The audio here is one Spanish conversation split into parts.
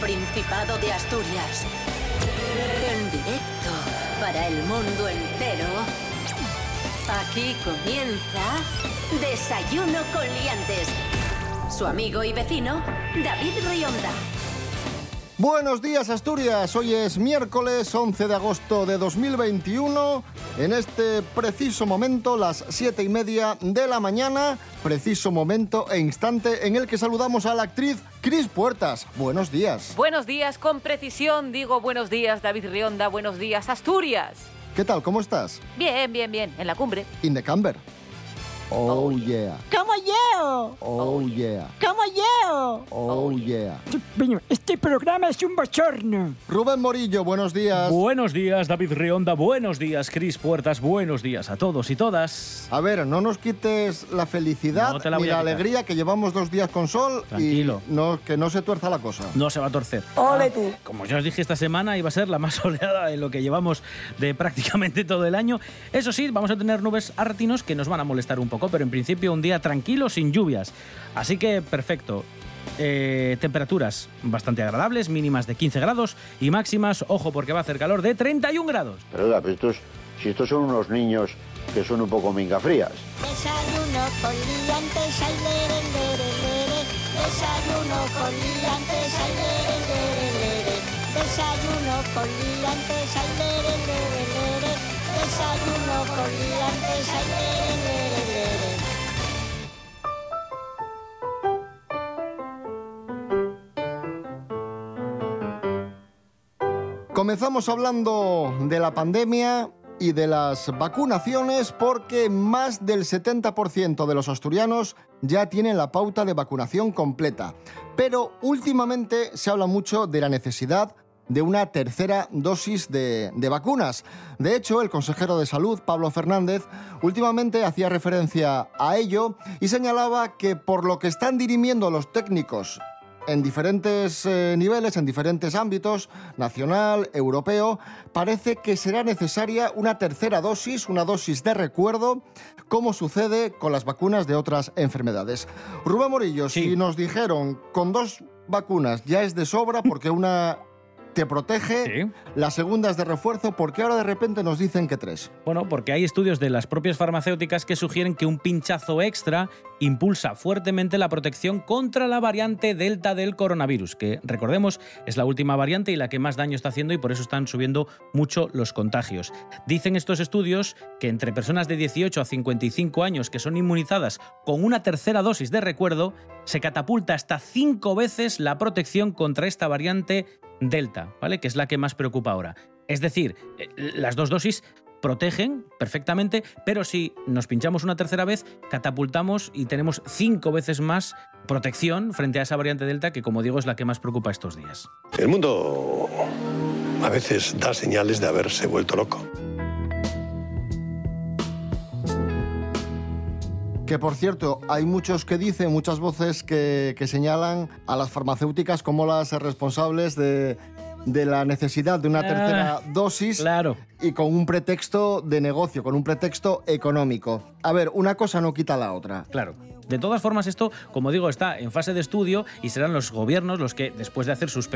Principado de Asturias. En directo para el mundo entero. Aquí comienza Desayuno con Liantes. Su amigo y vecino, David Rionda. Buenos días Asturias, hoy es miércoles 11 de agosto de 2021, en este preciso momento, las siete y media de la mañana, preciso momento e instante en el que saludamos a la actriz Cris Puertas. Buenos días. Buenos días, con precisión digo buenos días David Rionda, buenos días Asturias. ¿Qué tal? ¿Cómo estás? Bien, bien, bien, en la cumbre. In the camber. Oh, Oh, yeah. ¡Como yo! Oh, yeah. ¡Como yo! Oh, yeah. Bueno, este programa es un bochorno. Rubén Morillo, buenos días. Buenos días, David Rionda. Buenos días, Cris Puertas. Buenos días a todos y todas. A ver, no nos quites la felicidad No te la ni voy a la quitar. alegría que llevamos dos días con sol Tranquilo. y no, que no se tuerza la cosa. No se va a torcer. ¡Ole tú! Como ya os dije esta semana, iba a ser la más soleada de lo que llevamos de prácticamente todo el año. Eso sí, vamos a tener nubes artinos que nos van a molestar un poco, pero en principio un día tranquilo, sin lluvias. Así que perfecto. Eh, temperaturas bastante agradables, mínimas de 15 grados y máximas, ojo porque va a hacer calor, de 31 grados. Pero oiga, pero estos, si estos son unos niños que son un poco mingafrías. Desayuno con liantes, ay, lere, lere, lere. Desayuno con liantes, ay, lere, lere, lere. Desayuno con liantes, ay, lere, lere, lere. Desayuno con liantes, ay, lere, lere, Comenzamos hablando de la pandemia y de las vacunaciones porque más del 70% de los asturianos ya tienen la pauta de vacunación completa. Pero últimamente se habla mucho de la necesidad de una tercera dosis de, de vacunas. De hecho, el consejero de salud, Pablo Fernández, últimamente hacía referencia a ello y señalaba que por lo que están dirimiendo los técnicos en diferentes eh, niveles, en diferentes ámbitos, nacional, europeo, parece que será necesaria una tercera dosis, una dosis de recuerdo, como sucede con las vacunas de otras enfermedades. Rubén Morillo, Sí. si nos dijeron con dos vacunas ya es de sobra porque una te protege, Sí. la segunda es de refuerzo, porque ahora de repente nos dicen que tres. Bueno, porque hay estudios de las propias farmacéuticas que sugieren que un pinchazo extra impulsa fuertemente la protección contra la variante Delta del coronavirus, que recordemos es la última variante y la que más daño está haciendo y por eso están subiendo mucho los contagios. Dicen estos estudios que entre personas de 18 a 55 años que son inmunizadas con una tercera dosis de recuerdo, se catapulta hasta cinco veces la protección contra esta variante Delta, ¿vale? Que es la que más preocupa ahora. Es decir, eh, las dos dosis protegen perfectamente, pero si nos pinchamos una tercera vez, catapultamos y tenemos cinco veces más protección frente a esa variante Delta, que como digo es la que más preocupa estos días. El mundo a veces da señales de haberse vuelto loco. Que por cierto, hay muchos que dicen, muchas voces que, que señalan a las farmacéuticas como las responsables de, de la necesidad de una Ah, tercera dosis Claro. y con un pretexto de negocio, con un pretexto económico. A ver, una cosa no quita la otra. Claro. De todas formas, esto, como digo, está en fase de estudio y serán los gobiernos los que, después de hacer sus,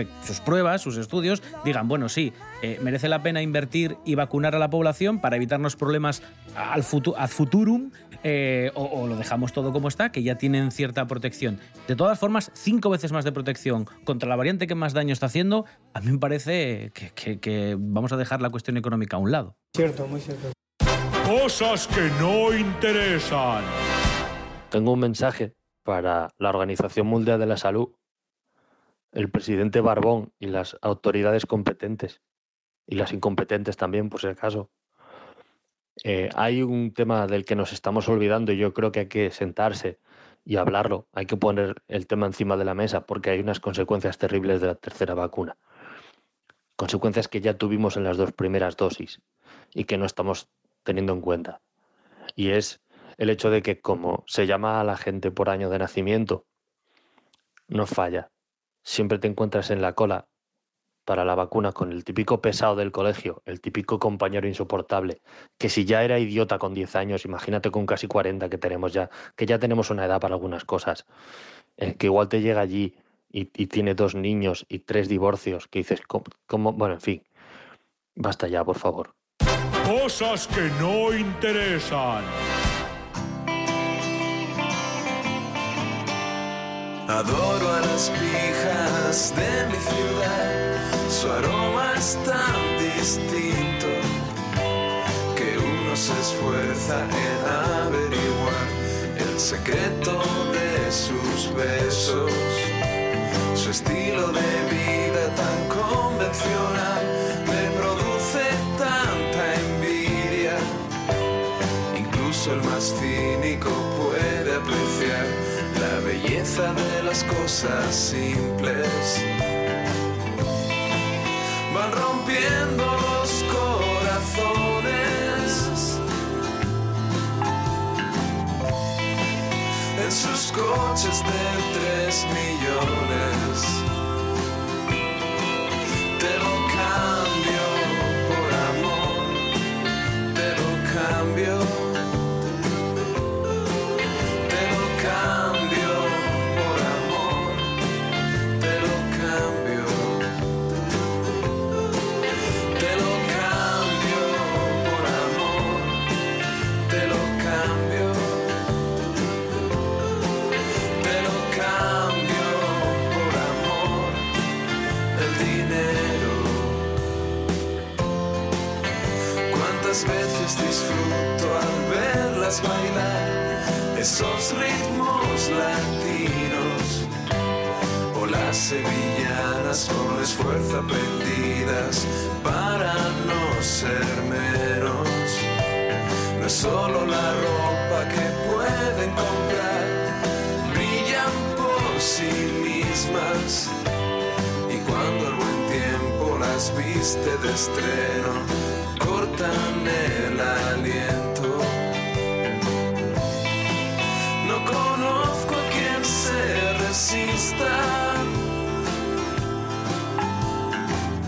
pruebas, sus estudios, digan, bueno, sí, eh, merece la pena invertir y vacunar a la población para evitarnos problemas al futu- ad futurum eh, o, o lo dejamos todo como está, que ya tienen cierta protección. De todas formas, cinco veces más de protección contra la variante que más daño está haciendo, a mí me parece que, que- que vamos a dejar la cuestión económica a un lado. Cosas que no interesan. Tengo un mensaje para la Organización Mundial de la Salud, el presidente Barbón y las autoridades competentes, y las incompetentes también, por si acaso. Eh, hay un tema del que nos estamos olvidando y yo creo que hay que sentarse y hablarlo. Hay que poner el tema encima de la mesa porque hay unas consecuencias terribles de la tercera vacuna. Consecuencias que ya tuvimos en las dos primeras dosis y que no estamos teniendo en cuenta. Y es el hecho de que como se llama a la gente por año de nacimiento, no falla. Siempre te encuentras en la cola para la vacuna con el típico pesado del colegio, el típico compañero insoportable, que si ya era idiota con 10 años, imagínate con casi 40 que tenemos ya, que ya tenemos una edad para algunas cosas, que igual te llega allí y, y tiene dos niños y tres divorcios, que dices, ¿cómo, cómo? Bueno, en fin, basta ya, por favor. Cosas que no interesan. Adoro a las pijas de mi ciudad, su aroma es tan distinto que uno se esfuerza en averiguar el secreto de sus besos, su estilo de vida tan convencional me produce tanta envidia, incluso el más de las cosas simples. Van rompiendo los corazones en sus coches de tres millones.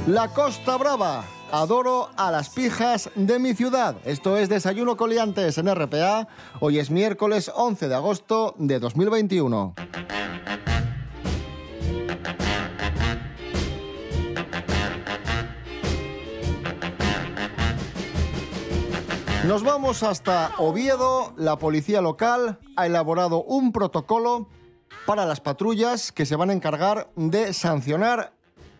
La Costa Brava. Adoro a las pijas de mi ciudad. Esto es Desayuno Coliantes en RPA. Hoy es miércoles 11 de agosto de 2021. Nos vamos hasta Oviedo. La policía local ha elaborado un protocolo para las patrullas que se van a encargar de sancionar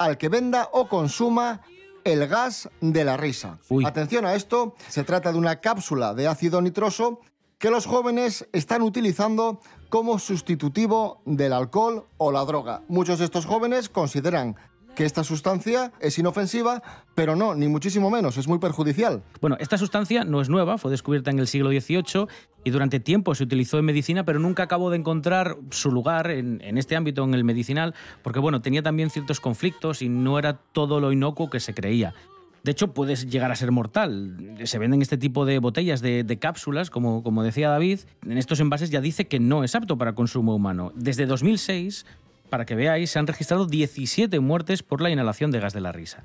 al que venda o consuma el gas de la risa. Atención a esto, se trata de una cápsula de ácido nitroso que los jóvenes están utilizando como sustitutivo del alcohol o la droga. Muchos de estos jóvenes consideran que esta sustancia es inofensiva, pero no, ni muchísimo menos, es muy perjudicial. Bueno, esta sustancia no es nueva, fue descubierta en el siglo XVIII y durante tiempo se utilizó en medicina, pero nunca acabó de encontrar su lugar en, este ámbito, en el medicinal, porque bueno, tenía también ciertos conflictos y no era todo lo inocuo que se creía. De hecho, puede llegar a ser mortal. Se venden este tipo de botellas, de, cápsulas, como, decía David. En estos envases ya dice que no es apto para consumo humano. Desde 2006 para que veáis, se han registrado 17 muertes por la inhalación de gas de la risa.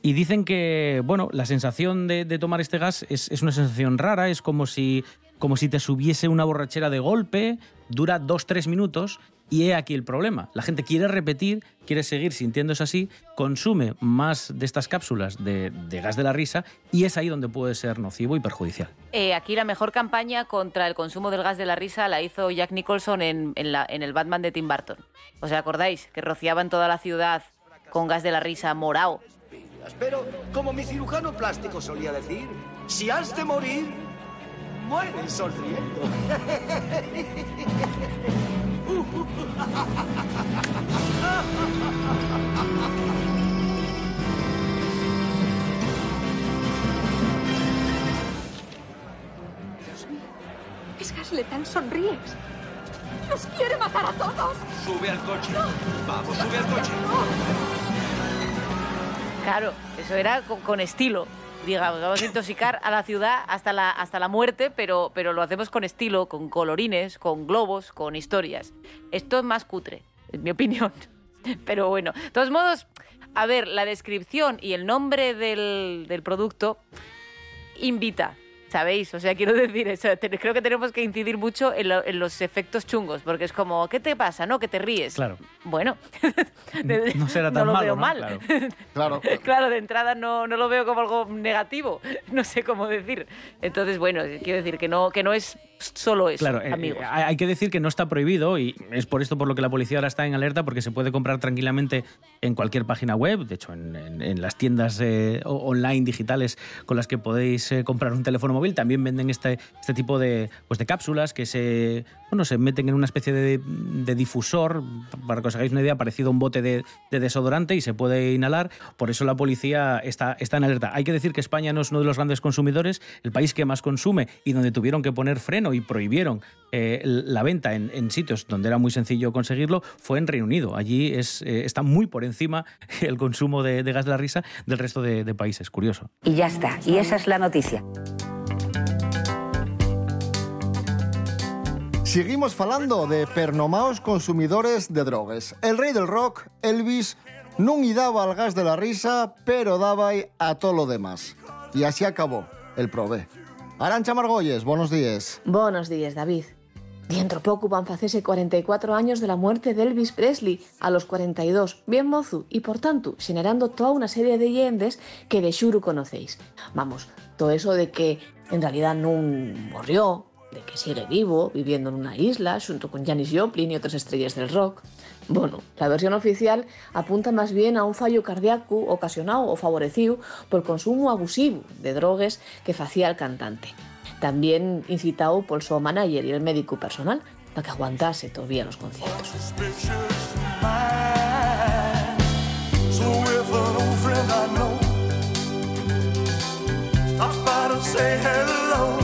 Y dicen que, bueno, la sensación de, tomar este gas es, una sensación rara, es como si, como si te subiese una borrachera de golpe, dura 2-3 minutos. Y he aquí el problema. La gente quiere repetir, quiere seguir sintiéndose así, consume más de estas cápsulas de, de gas de la risa y es ahí donde puede ser nocivo y perjudicial. Eh, aquí la mejor campaña contra el consumo del gas de la risa la hizo Jack Nicholson en, en, la, en el Batman de Tim Burton. ¿Os acordáis? Que rociaban toda la ciudad con gas de la risa morado. Pero, como mi cirujano plástico solía decir, si has de morir, muere sonriendo. Dios mío, es gas letal, sonríes. ¡Nos quiere matar a todos! Sube al coche. Vamos, sube al coche. Claro, eso era con, con estilo digamos, vamos a intoxicar a la ciudad hasta la, hasta la muerte, pero, pero lo hacemos con estilo, con colorines, con globos, con historias. Esto es más cutre, en mi opinión. Pero bueno, de todos modos, a ver, la descripción y el nombre del, del producto invita. ¿Sabéis? O sea, quiero decir eso. te- creo que tenemos que incidir mucho en, lo- en los efectos chungos, porque es como, ¿qué te pasa, no? Que te ríes. Claro. Bueno, No será no tan lo malo, veo ¿no? mal. Claro. Claro. Claro, de entrada no, no lo veo como algo negativo, no sé cómo decir. Entonces, bueno, quiero decir que no, que no es solo eso, Claro, eh, amigos. eh, hay que decir que no está prohibido y es por esto por lo que la policía ahora está en alerta porque se puede comprar tranquilamente en cualquier página web, de hecho en, en- en las tiendas eh, online digitales con las que podéis eh, comprar un teléfono móvil también venden este, este tipo de, pues de cápsulas que se, bueno, se meten en una especie de, de difusor, para que os hagáis una idea, parecido a un bote de, de desodorante y se puede inhalar, por eso la policía está, está en alerta. Hay que decir que España no es uno de los grandes consumidores, el país que más consume y donde tuvieron que poner freno y prohibieron eh, la venta en, en sitios donde era muy sencillo conseguirlo fue en Reino Unido. Allí es, eh, está muy por encima el consumo de, de gas de la risa del resto de, de países. Curioso. Y ya está, y esa es la noticia. Seguimos falando de pernomaos consumidores de drogues. El rei del rock, Elvis, non lle daba al gas de la risa, pero daba a todo lo demás. Y así acabó el prové. Arancha Margolles, buenos días. Buenos días, David. Dentro poco van a hacerse 44 años de la muerte de Elvis Presley, a los 42, bien mozo, y por tanto generando toda una serie de leyendas que de xuro conocéis. Vamos, todo eso de que en realidad no murió, de que sigue vivo, viviendo en una isla, junto con Janis Joplin y otras estrellas del rock. Bueno, la versión oficial apunta más bien a un fallo cardíaco ocasionado o favorecido por consumo abusivo de drogas que hacía el cantante. También incitado por su manager y el médico personal para que aguantase todavía los conciertos. So if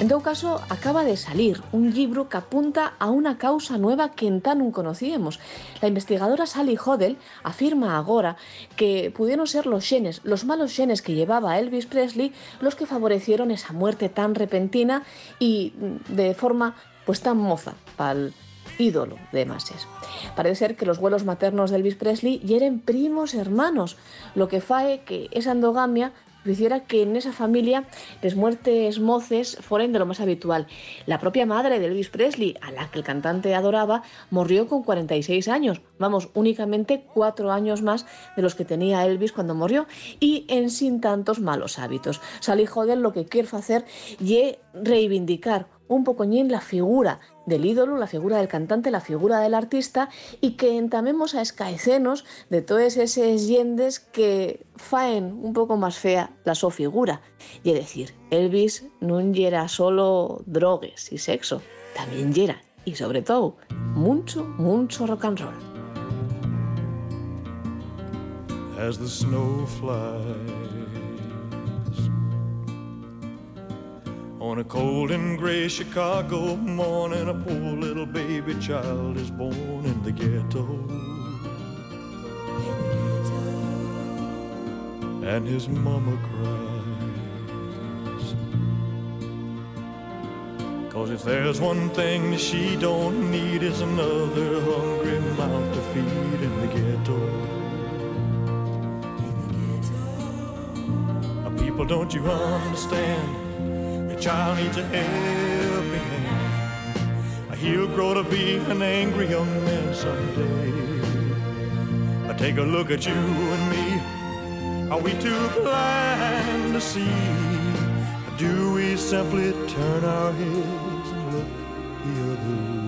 En todo caso, acaba de salir un libro que apunta a una causa nueva que en tan no conocíamos. La investigadora Sally Hodel afirma ahora que pudieron ser los genes, los malos genes que llevaba Elvis Presley, los que favorecieron esa muerte tan repentina y mm, de forma pues tan moza ídolo de masses. Parece ser que los vuelos maternos de Elvis Presley hieren primos hermanos, lo que fae que esa endogamia hiciera que en esa familia las muertes moces fueran de lo más habitual. La propia madre de Elvis Presley, a la que el cantante adoraba, murió con 46 años, vamos, únicamente cuatro años más de los que tenía Elvis cuando murió, y en sin tantos malos hábitos. Sally Hodel lo que quiere hacer y reivindicar un pocoñín la figura del ídolo, la figura del cantante, la figura del artista y que entamemos a escaecenos de todas esas yendes que faen un poco más fea la su figura. Y es decir, Elvis no era solo drogues y sexo, también era, y sobre todo, mucho, mucho rock and roll. On a cold and gray Chicago morning, a poor little baby child is born in the ghetto. And his mama cries. Cause if there's one thing she don't need is another hungry mouth to feed in the ghetto. People, don't you understand? The child needs a helping hand. He'll grow to be an angry young man someday. Take a look at you and me. Are we too blind to see? Do we simply turn our heads and look the other way?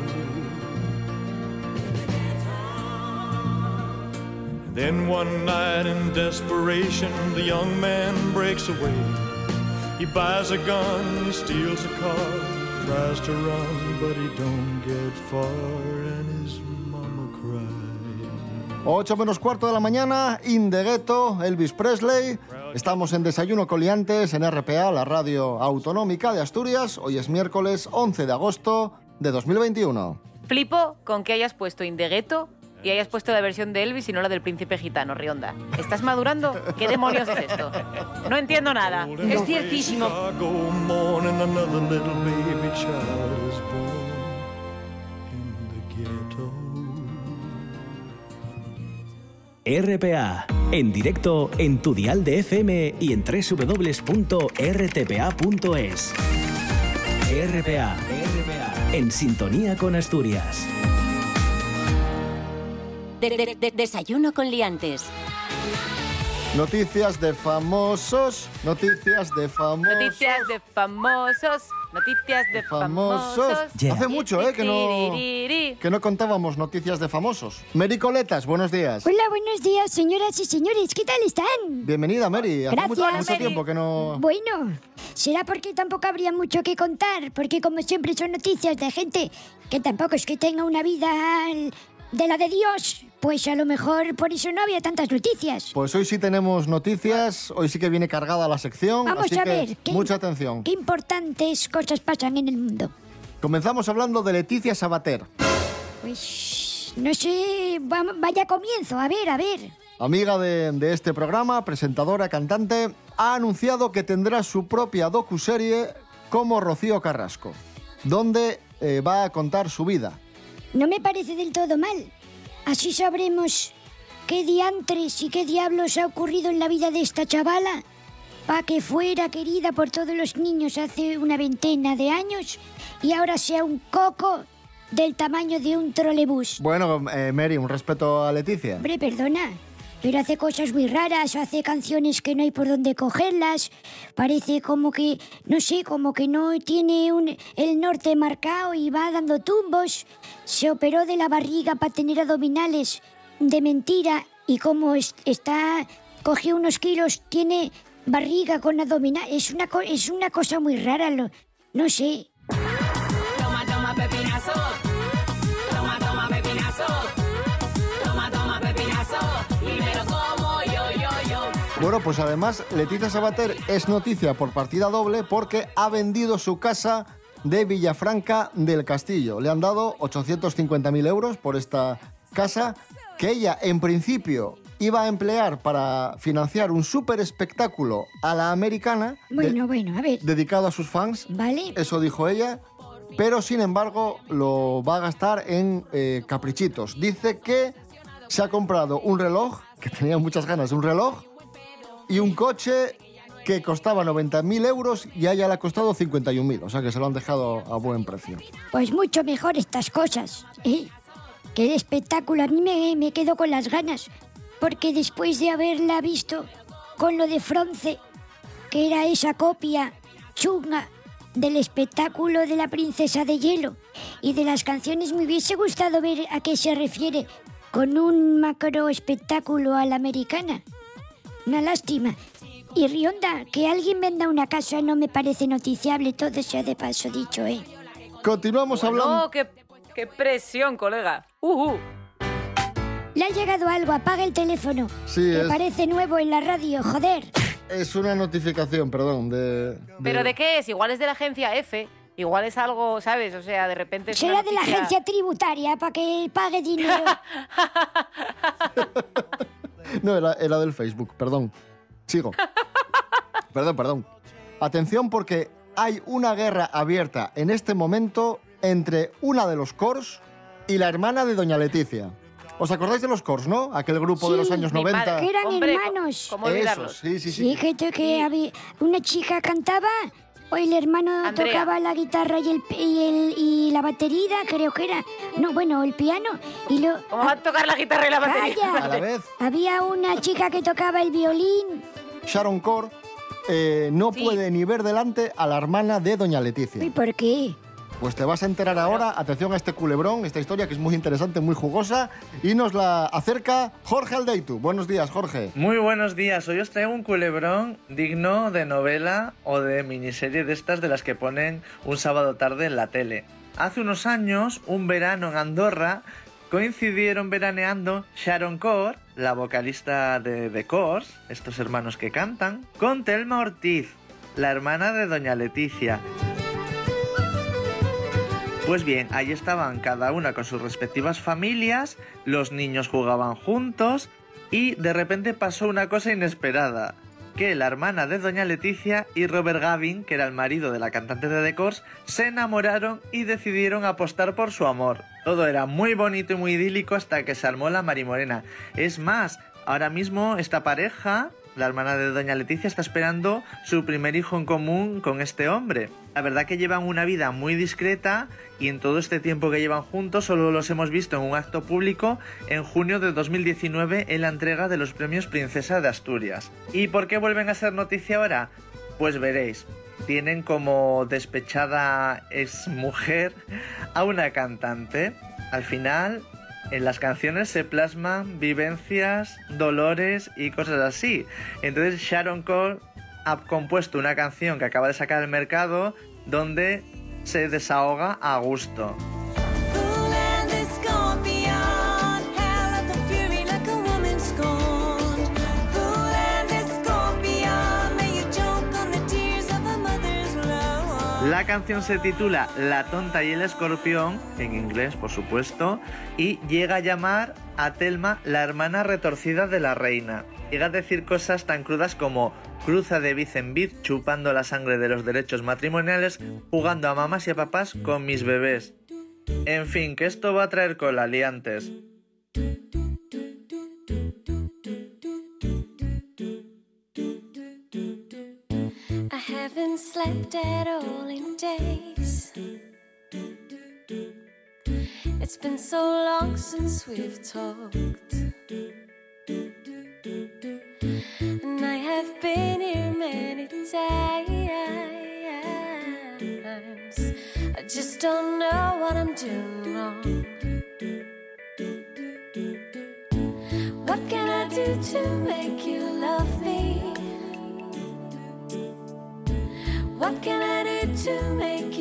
Then one night in desperation, the young man breaks away. He buys a gun, he steals a car, tries to run, but he don't get far, and his mama cries. 8 menos cuarto de la mañana, In the Ghetto, Elvis Presley. Estamos en Desayuno Coliantes en RPA, la radio autonómica de Asturias. Hoy es miércoles 11 de agosto de 2021. Flipo con que hayas puesto Indegueto y hayas puesto la versión de Elvis y no la del príncipe gitano, Rionda. ¿Estás madurando? ¿Qué demonios es esto? No entiendo nada. Es ciertísimo. RPA, en directo en tu dial de FM y en www.rtpa.es. RPA, RPA, en sintonía con Asturias. De- de- de- desayuno con liantes. Noticias de famosos, noticias de famosos. Noticias de famosos, noticias de Famosos. famosos. Hace mucho, ¿eh? Que no, que no contábamos noticias de famosos. Mary Coletas, buenos días. Hola, buenos días, señoras y señores. ¿Qué tal están? Bienvenida, Mary. Hace mucho, Gracias. mucho tiempo que no... Bueno, será porque tampoco habría mucho que contar, porque como siempre son noticias de gente que tampoco es que tenga una vida al- de la de Dios, pues a lo mejor por eso no había tantas noticias. Pues hoy sí tenemos noticias, hoy sí que viene cargada la sección, Vamos así a que ver, ¿qué- mucha atención. Qué importantes cosas pasan en el mundo. Comenzamos hablando de Leticia Sabater, Pues no sé, vaya comienzo, a ver, a ver. amiga de, de este programa, presentadora, cantante, ha anunciado que tendrá su propia docuserie como Rocío Carrasco, donde eh, va a contar su vida. No me parece del todo mal. Así sabremos qué diantres y qué diablos ha ocurrido en la vida de esta chavala para que fuera querida por todos los niños hace una veintena de años y ahora sea un coco del tamaño de un trolebús. Bueno, eh, Mary, un respeto a Leticia. Hombre, perdona, pero hace cosas muy raras, hace canciones que no hay por dónde cogerlas, parece como que, no sé, como que no tiene un, el norte marcado y va dando tumbos. Se operó de la barriga para tener abdominales de mentira y como es- está, cogió unos kilos, tiene barriga con abdominal. Es una, es una cosa muy rara, no sé. Bueno, pues además Leticia Sabater es noticia por partida doble porque ha vendido su casa de Villafranca del Castillo. Le han dado 850.000 euros por esta casa que ella en principio iba a emplear para financiar un súper espectáculo a la americana de- Bueno, bueno, a ver, dedicado a sus fans. ¿vale? Eso dijo ella. Pero sin embargo lo va a gastar en eh, caprichitos. Dice que se ha comprado un reloj, que tenía muchas ganas de un reloj, y un coche que costaba 90.000 euros y a ella le ha costado 51.000. O sea que se lo han dejado a buen precio. Pues mucho mejor estas cosas, ¿eh? El espectáculo a mí me, me quedo con las ganas, porque después de haberla visto con lo de Fronce, que era esa copia chunga del espectáculo de la princesa de hielo y de las canciones, me hubiese gustado ver a qué se refiere con un macro espectáculo a la americana. Una lástima. Y Rionda, que alguien venda una casa no me parece noticiable, todo sea de paso dicho, ¿eh? Continuamos hablando... No, qué, qué presión, colega. Uh, uh. Le ha llegado algo, apaga el teléfono. Sí, que es- parece nuevo en la radio, joder. Es una notificación, perdón, de... ¿Pero de qué es? Igual es de la agencia F. Igual es algo, ¿sabes? O sea, de repente es Será una de la agencia tributaria para que pague dinero. No, era, era del Facebook, perdón. Sigo. perdón, perdón. Atención porque hay una guerra abierta en este momento entre una de los Cors y la hermana de Doña Leticia. ¿Os acordáis de los Cors, no? Aquel grupo de los años 90. Que eran Hombre, hermanos. ¿cómo olvidarlos? Eso, sí, sí, Sí, sí. que, que había- una chica cantaba, o el hermano Andrea. tocaba la guitarra y, el, y, el- y la batería, creo que era. No, bueno, el piano. Y lo, ¿Cómo va a tocar la guitarra y la batería? Calla. A la vez, Había una chica que tocaba el violín. Sharon Cor eh, no puede ni ver delante a la hermana de Doña Leticia. ¿Y por qué? Pues te vas a enterar ahora, atención a este culebrón, esta historia que es muy interesante, muy jugosa, y nos la acerca Jorge Aldeitu. Buenos días, Jorge. Muy buenos días. Hoy os traigo un culebrón digno de novela o de miniserie de estas de las que ponen un sábado tarde en la tele. Hace unos años, un verano en Andorra, coincidieron veraneando Sharon Core, la vocalista de The Course, estos hermanos que cantan, con Telma Ortiz, la hermana de Doña Leticia. Pues bien, ahí estaban cada una con sus respectivas familias, los niños jugaban juntos y de repente pasó una cosa inesperada, que la hermana de Doña Leticia y Robert Gavin, que era el marido de la cantante de The Course, se enamoraron y decidieron apostar por su amor. Todo era muy bonito y muy idílico hasta que se armó la marimorena. Es más, ahora mismo esta pareja la hermana de Doña Leticia está esperando su primer hijo en común con este hombre. La verdad que llevan una vida muy discreta y en todo este tiempo que llevan juntos solo los hemos visto en un acto público en junio de 2019 en la entrega de los premios Princesa de Asturias. ¿Y por qué vuelven a ser noticia ahora? Pues veréis, tienen como despechada ex mujer a una cantante. Al final en las canciones se plasman vivencias, dolores y cosas así. Entonces Sharon Cole ha compuesto una canción que acaba de sacar al mercado donde se desahoga a gusto. La canción se titula La tonta y el escorpión, en inglés por supuesto, y llega a llamar a Telma la hermana retorcida de la reina. Llega a decir cosas tan crudas como cruza de biz en biz chupando la sangre de los derechos matrimoniales, jugando a mamás y a papás con mis bebés. En fin, que esto va a traer cola, liantes. Haven't slept at all in days. It's been so long since we've talked. And I have been here many times. I just don't know what I'm doing wrong. What can I do to make you love me? What can I do to make you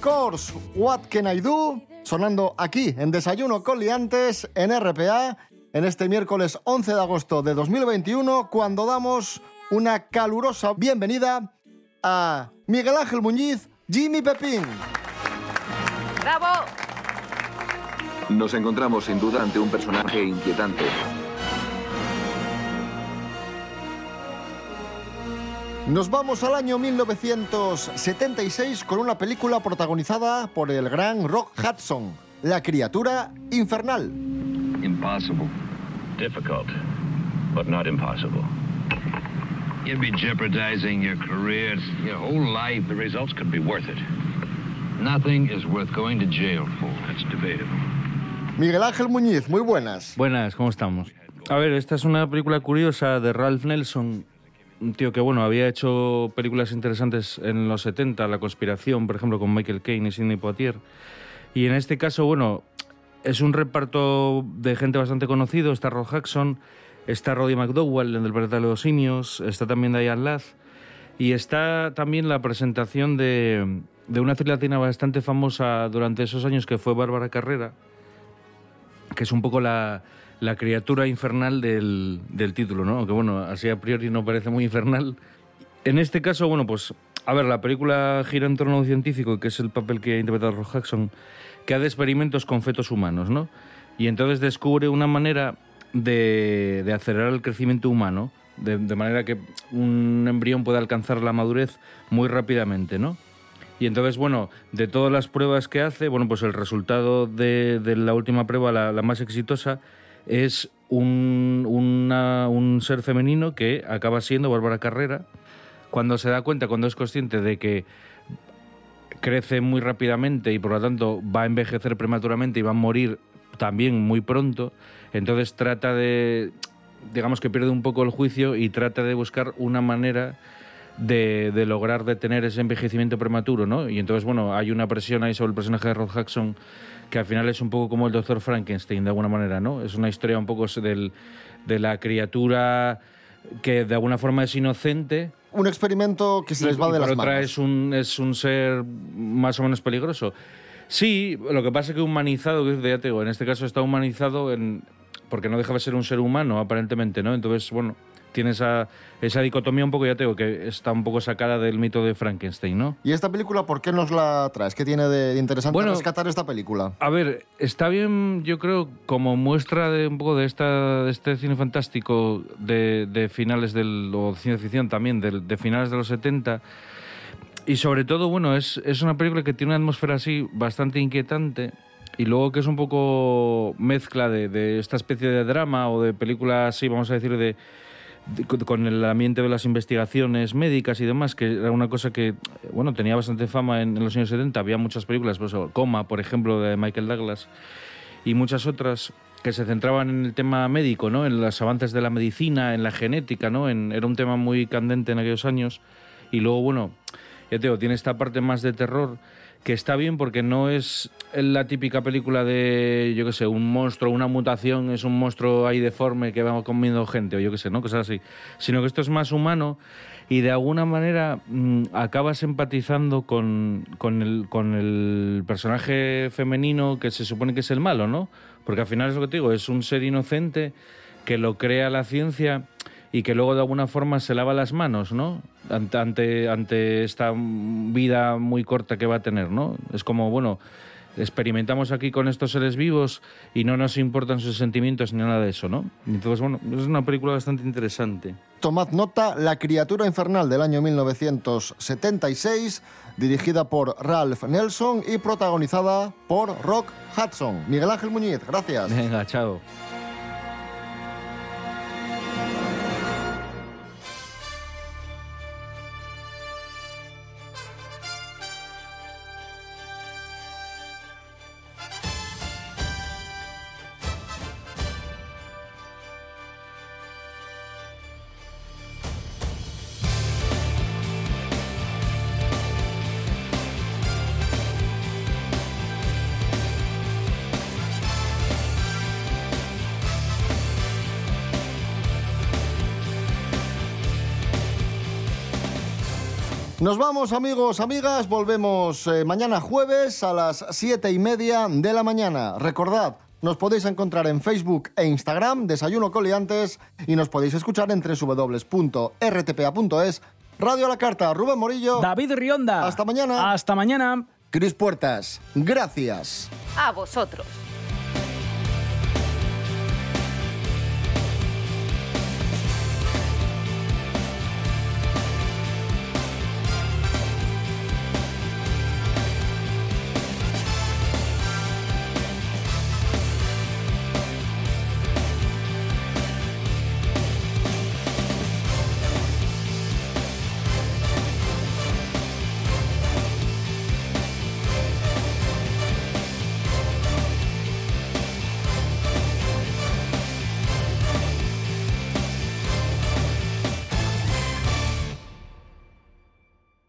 Course, What Can I Do? Sonando aquí en Desayuno con Liantes en RPA en este miércoles 11 de agosto de 2021 cuando damos una calurosa bienvenida a Miguel Ángel Muñiz, Jimmy Pepín. ¡Bravo! Nos encontramos sin duda ante un personaje inquietante. Nos vamos al año 1976 con una película protagonizada por el gran Rock Hudson, La criatura infernal. Impossible. Difficult, but not impossible. You'd be jeopardizing your career, your whole life. The results could be worth it. Nothing is worth going to jail for. That's debatable. Miguel Ángel Muñiz, muy buenas. Buenas, ¿cómo estamos? A ver, esta es una película curiosa de Ralph Nelson, un tío que, bueno, había hecho películas interesantes en los 70, La conspiración, por ejemplo, con Michael Caine y Sidney Poitier. Y en este caso, bueno, es un reparto de gente bastante conocido. Está Rod Jackson, está Roddy McDowell, el del de los simios, está también Diane Ladd. Y está también la presentación de, de una actriz latina bastante famosa durante esos años que fue Bárbara Carrera, que es un poco la, la criatura infernal del, del título, ¿no? Que bueno, así a priori no parece muy infernal. En este caso, bueno, pues, a ver, la película gira en torno a un científico, que es el papel que ha interpretado Rock Jackson, que hace experimentos con fetos humanos, ¿no? Y entonces descubre una manera de, acelerar el crecimiento humano, de, manera que un embrión pueda alcanzar la madurez muy rápidamente, ¿no? Y entonces, bueno, de todas las pruebas que hace, bueno, pues el resultado de, la última prueba, la más exitosa, es un, una- un ser femenino que acaba siendo Bárbara Carrera, cuando se da cuenta, cuando es consciente de que crece muy rápidamente y por lo tanto va a envejecer prematuramente y va a morir también muy pronto, entonces trata de, digamos que pierde un poco el juicio y trata de buscar una manera de, de lograr detener ese envejecimiento prematuro, ¿no? Y entonces, bueno, hay una presión ahí sobre el personaje de Rod Jackson que al final es un poco como el doctor Frankenstein, de alguna manera, ¿no? Es una historia un poco del, de la criatura que de alguna forma es inocente, Un experimento que se les va y de por las otra manos. es un, es un ser más o menos peligroso. Sí, lo que pasa es que humanizado, ya te digo, en este caso está humanizado en, porque no deja de ser un ser humano, aparentemente, ¿no? Entonces, bueno, tiene esa, esa dicotomía un poco, ya te digo, que está un poco sacada del mito de Frankenstein, ¿no? ¿Y esta película por qué nos la traes? ¿Qué tiene de interesante Bueno, rescatar esta película? A ver, está bien, yo creo, como muestra de un poco de, esta, de este cine fantástico de, de finales del. o ciencia ficción también, del- de, finales de los 70. Y sobre todo, bueno, es, es una película que tiene una atmósfera así bastante inquietante. Y luego que es un poco mezcla de, de esta especie de drama o de película así, vamos a decir, de, de- con- el ambiente de las investigaciones médicas y demás, que era una cosa que, bueno, tenía bastante fama en, en los años 70. Había muchas películas, pues, Coma, por ejemplo, de Michael Douglas, y muchas otras que se centraban en el tema médico, ¿no? En los avances de la medicina, en la genética, ¿no? En- era un tema muy candente en aquellos años. Y luego, bueno, ya te digo, tiene esta parte más de terror que está bien porque no es la típica película de, yo qué sé, un monstruo, una mutación, es un monstruo ahí deforme que va comiendo gente, o yo qué sé, ¿no? Cosas así. Sino que esto es más humano y de alguna manera mm, acabas empatizando con, con, el, con el personaje femenino que se supone que es el malo, ¿no? Porque al final es lo que te digo, es un ser inocente que lo crea la ciencia y que luego de alguna forma se lava las manos, ¿no? Ante, ante, esta vida muy corta que va a tener, ¿no? Es como, bueno, experimentamos aquí con estos seres vivos y no nos importan sus sentimientos ni nada de eso, ¿no? Entonces, bueno, es una película bastante interesante. Tomad nota, La criatura infernal del año 1976, dirigida por Ralph Nelson y protagonizada por Rock Hudson. Miguel Ángel Muñiz, gracias. Venga, chao. Nos vamos, amigos, amigas. Volvemos eh, mañana jueves a las siete y media de la mañana. Recordad, nos podéis encontrar en Facebook e Instagram, Desayuno Coliantes, y nos podéis escuchar en www.rtpa.es. Radio a la carta, Rubén Morillo. David Rionda. Hasta mañana. Hasta mañana. Cris Puertas, gracias. A vosotros.